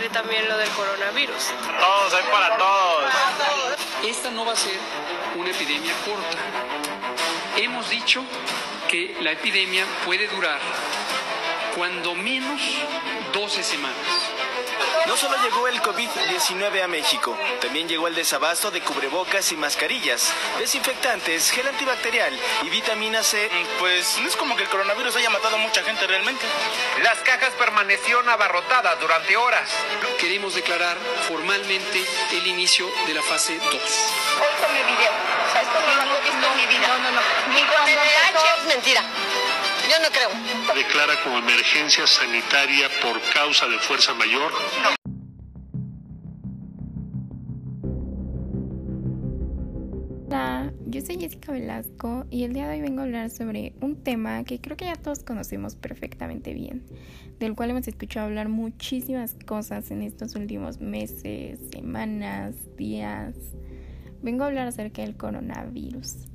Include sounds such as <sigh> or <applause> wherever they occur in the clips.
cree también lo del coronavirus. Todos, hay para todos. Esta no va a ser una epidemia corta. Hemos dicho que la epidemia puede durar cuando menos 12 semanas. No solo llegó el COVID-19 a México, también llegó el desabasto de cubrebocas y mascarillas, desinfectantes, gel antibacterial y vitamina C. Pues no es como que el coronavirus haya matado a mucha gente realmente. Las cajas permanecieron abarrotadas durante horas. Queremos declarar formalmente el inicio de la fase 2. Hoy tomé video. O sea, esto no mi vida. No, no, no. Ni cuando. Es mentira. Yo no creo. Declara como emergencia sanitaria por causa de fuerza mayor. Hola, yo soy Jessica Velasco y el día de hoy vengo a hablar sobre un tema que creo que ya todos conocemos perfectamente bien, del cual hemos escuchado hablar muchísimas cosas en estos últimos meses, semanas, días. Vengo a hablar acerca del coronavirus.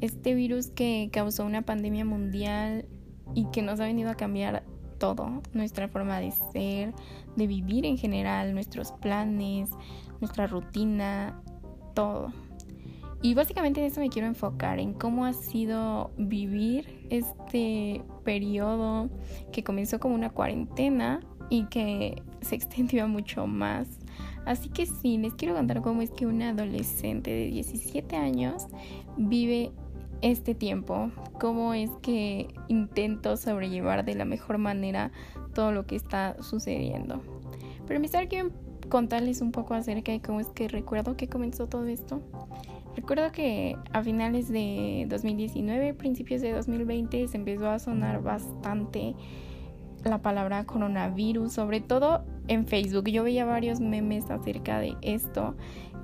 Este virus que causó una pandemia mundial y que nos ha venido a cambiar todo, nuestra forma de ser, de vivir en general, nuestros planes, nuestra rutina, todo. Y básicamente en eso me quiero enfocar, en cómo ha sido vivir este periodo que comenzó como una cuarentena y que se <laughs> extendió mucho más. Así que sí, les quiero contar cómo es que una adolescente de 17 años vive este tiempo, cómo es que intento sobrellevar de la mejor manera todo lo que está sucediendo. Pero empezar quiero contarles un poco acerca de cómo es que recuerdo que comenzó todo esto. Recuerdo que a finales de 2019, principios de 2020, se empezó a sonar bastante la palabra coronavirus, sobre todo en Facebook. Yo veía varios memes acerca de esto,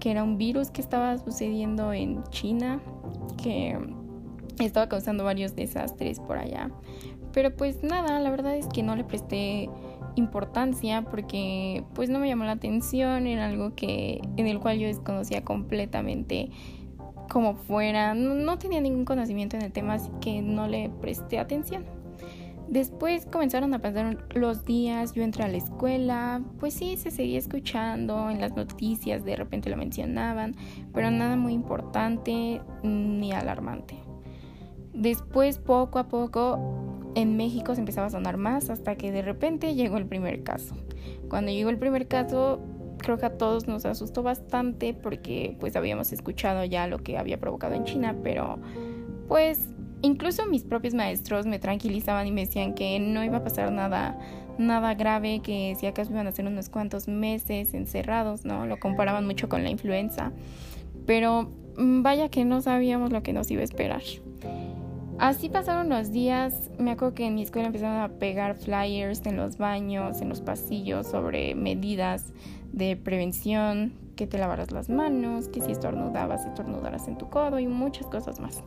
que era un virus que estaba sucediendo en China, que estaba causando varios desastres por allá. Pero pues nada, la verdad es que no le presté importancia porque pues no me llamó la atención, era algo que en el cual yo desconocía completamente como fuera, no, tenía ningún conocimiento en el tema, así que no le presté atención. Después comenzaron a pasar los días, yo entré a la escuela, pues sí, se seguía escuchando en las noticias, de repente lo mencionaban, pero nada muy importante ni alarmante. Después, poco a poco, en México se empezaba a sonar más hasta que de repente llegó el primer caso. Cuando llegó el primer caso, creo que a todos nos asustó bastante porque pues habíamos escuchado ya lo que había provocado en China, pero pues incluso mis propios maestros me tranquilizaban y me decían que no iba a pasar nada nada grave, que si acaso iban a ser unos cuantos meses encerrados, ¿no? Lo comparaban mucho con la influenza. Pero mm, vaya que no sabíamos lo que nos iba a esperar. Así pasaron los días, me acuerdo que en mi escuela empezaron a pegar flyers en los baños, en los pasillos sobre medidas de prevención, que te lavaras las manos, que si estornudabas, estornudaras en tu codo y muchas cosas más.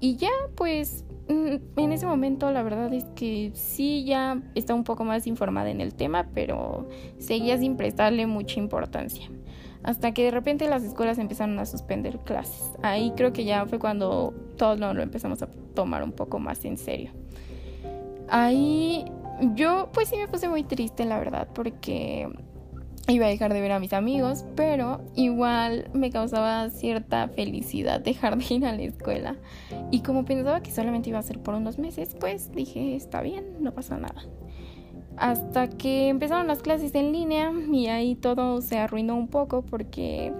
Y ya pues mm, en ese momento la verdad es que sí ya estaba un poco más informada en el tema, pero seguía sin prestarle mucha importancia hasta que de repente las escuelas empezaron a suspender clases. Ahí creo que ya fue cuando todos lo, empezamos a tomar un poco más en serio. Ahí yo pues sí me puse muy triste la verdad porque iba a dejar de ver a mis amigos, pero igual me causaba cierta felicidad dejar de ir a la escuela. Y como pensaba que solamente iba a ser por unos meses, pues dije, está bien, no pasa nada hasta que empezaron las clases en línea y ahí todo se arruinó un poco porque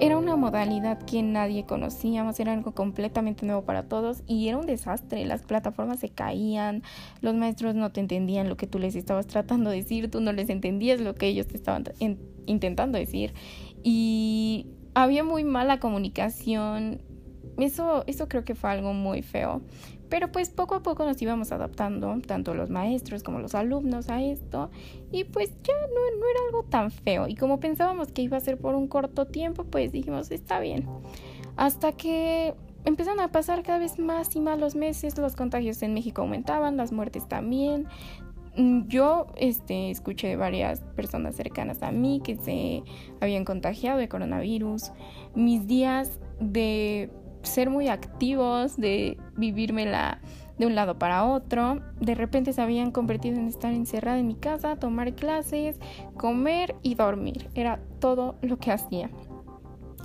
era una modalidad que nadie conocíamos, era algo completamente nuevo para todos y era un desastre, las plataformas se caían, los maestros no te entendían lo que tú les estabas tratando de decir, tú no les entendías lo que ellos te estaban intentando decir. Y había muy mala comunicación, eso, eso creo que fue algo muy feo. Pero pues poco a poco nos íbamos adaptando, tanto los maestros como los alumnos, a esto. Y pues ya no, no era algo tan feo. Y como pensábamos que iba a ser por un corto tiempo, pues dijimos, está bien. Hasta que empezaron a pasar cada vez más y más los meses, los contagios en México aumentaban, las muertes también. Mm, yo este, escuché de varias personas cercanas a mí que se habían contagiado de coronavirus. Mis días de ser muy activos, de vivirme la de un lado para otro. De repente se habían convertido en estar encerrada en mi casa, tomar clases, comer y dormir. Era todo lo que hacía.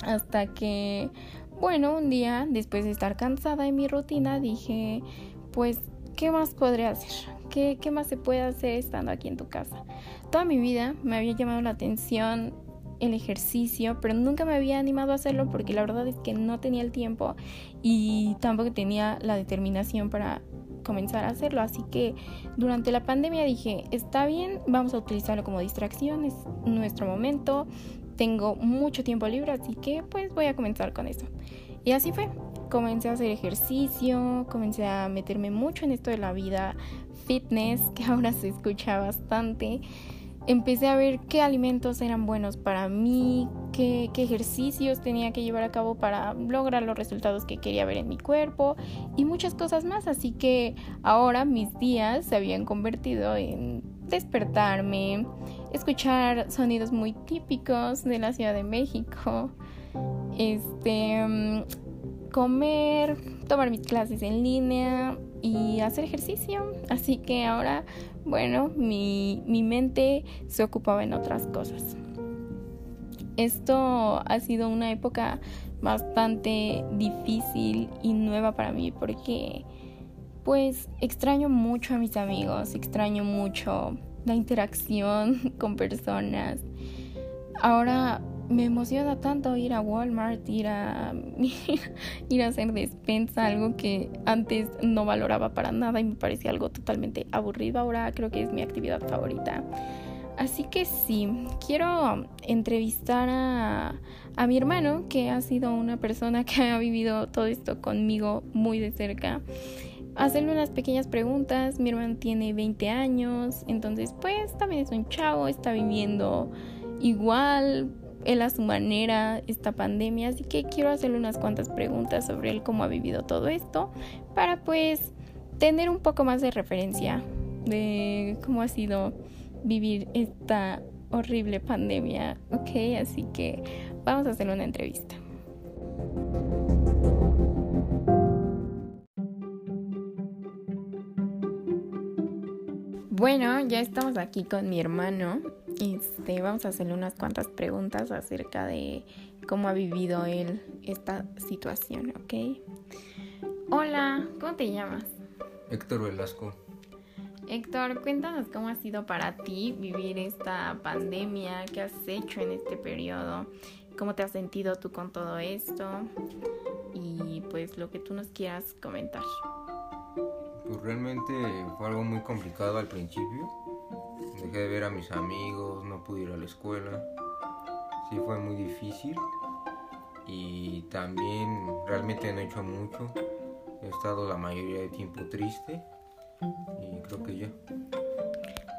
Hasta que, bueno, un día, después de estar cansada de mi rutina, dije, pues, ¿qué más podría hacer? ¿Qué, ¿Qué más se puede hacer estando aquí en tu casa? Toda mi vida me había llamado la atención el ejercicio, pero nunca me había animado a hacerlo porque la verdad es que no tenía el tiempo y tampoco tenía la determinación para comenzar a hacerlo. Así que durante la pandemia dije, está bien, vamos a utilizarlo como distracción, es nuestro momento, tengo mucho tiempo libre, así que pues voy a comenzar con eso. Y así fue, comencé a hacer ejercicio, comencé a meterme mucho en esto de la vida fitness, <laughs> que ahora se escucha bastante empecé a ver qué alimentos eran buenos para mí, qué, ejercicios tenía que llevar a cabo para lograr los resultados que quería ver en mi cuerpo y muchas cosas más. Así que ahora mis días se habían convertido en despertarme, escuchar sonidos muy típicos de la Ciudad de México, este, comer, tomar mis clases en línea y hacer ejercicio. Así que ahora bueno, mi, mente se ocupaba en otras cosas. Esto ha sido una época bastante difícil y nueva para mí porque pues extraño mucho a mis amigos, extraño mucho la interacción <laughs> con personas. Ahora me emociona tanto ir a Walmart, ir a <laughs> ir a hacer despensa, algo que antes no valoraba para nada y me parecía algo totalmente aburrido. Ahora creo que es mi actividad favorita. Así que sí, quiero entrevistar a, a mi hermano, que ha sido una persona que ha vivido todo esto conmigo muy de cerca hacerle unas pequeñas preguntas. Mi hermano tiene 20 años, entonces pues también es un chavo, está viviendo igual, él a su manera esta pandemia, así que quiero hacerle unas cuantas preguntas sobre él, cómo ha vivido todo esto, para pues tener un poco más de referencia de cómo ha sido vivir esta horrible pandemia, ¿ok? Así que vamos a hacerle una entrevista. Bueno, ya estamos aquí con mi hermano. Este, vamos a hacerle unas cuantas preguntas acerca de cómo ha vivido él esta situación, ¿ok? Hola, ¿cómo te llamas? Héctor Velasco. Héctor, cuéntanos cómo ha sido para ti vivir esta pandemia, qué has hecho en este periodo, cómo te has sentido tú con todo esto y pues lo que tú nos quieras comentar. Pues realmente fue algo muy complicado al principio. Dejé de ver a mis amigos, no pude ir a la escuela. Sí fue muy difícil. Y también realmente no he hecho mucho. He estado la mayoría del tiempo triste. Y creo que ya.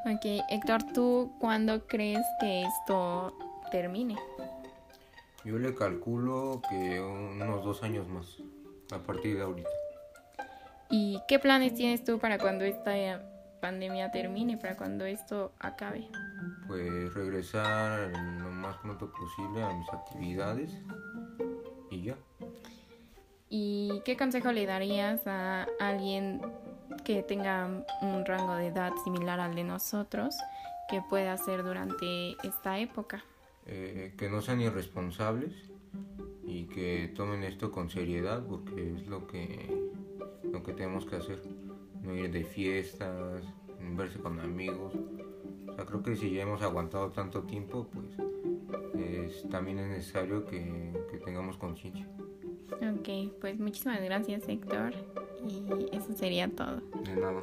Ok, Héctor, ¿tú cuándo crees que esto termine? Yo le calculo que unos dos años más, a partir de ahorita. ¿Y qué planes tienes tú para cuando esta pandemia termine, para cuando esto acabe? Pues regresar lo más pronto posible a mis actividades y ya. ¿Y qué consejo le darías a alguien que tenga un rango de edad similar al de nosotros que pueda hacer durante esta época? Eh, que no sean irresponsables y que tomen esto con seriedad porque es lo que lo que tenemos que hacer. No ir de fiestas, verse con amigos. O sea, creo que si ya hemos aguantado tanto tiempo, pues también es necesario que, que tengamos conciencia. Ok, pues muchísimas gracias Héctor y eso sería todo. De nada.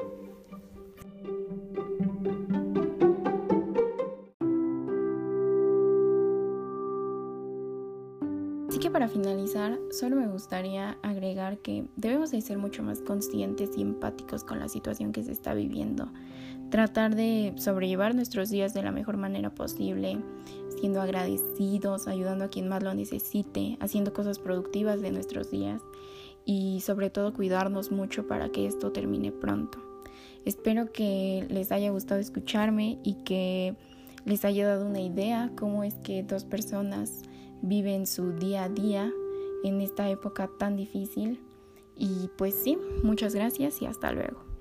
Finalizar, solo me gustaría agregar que debemos de ser mucho más conscientes y empáticos con la situación que se está viviendo. Tratar de sobrellevar nuestros días de la mejor manera posible, siendo agradecidos, ayudando a quien más lo necesite, haciendo cosas productivas de nuestros días y sobre todo cuidarnos mucho para que esto termine pronto. Espero que les haya gustado escucharme y que les haya dado una idea cómo es que dos personas viven su día a día en esta época tan difícil Y pues sí, muchas gracias y hasta luego.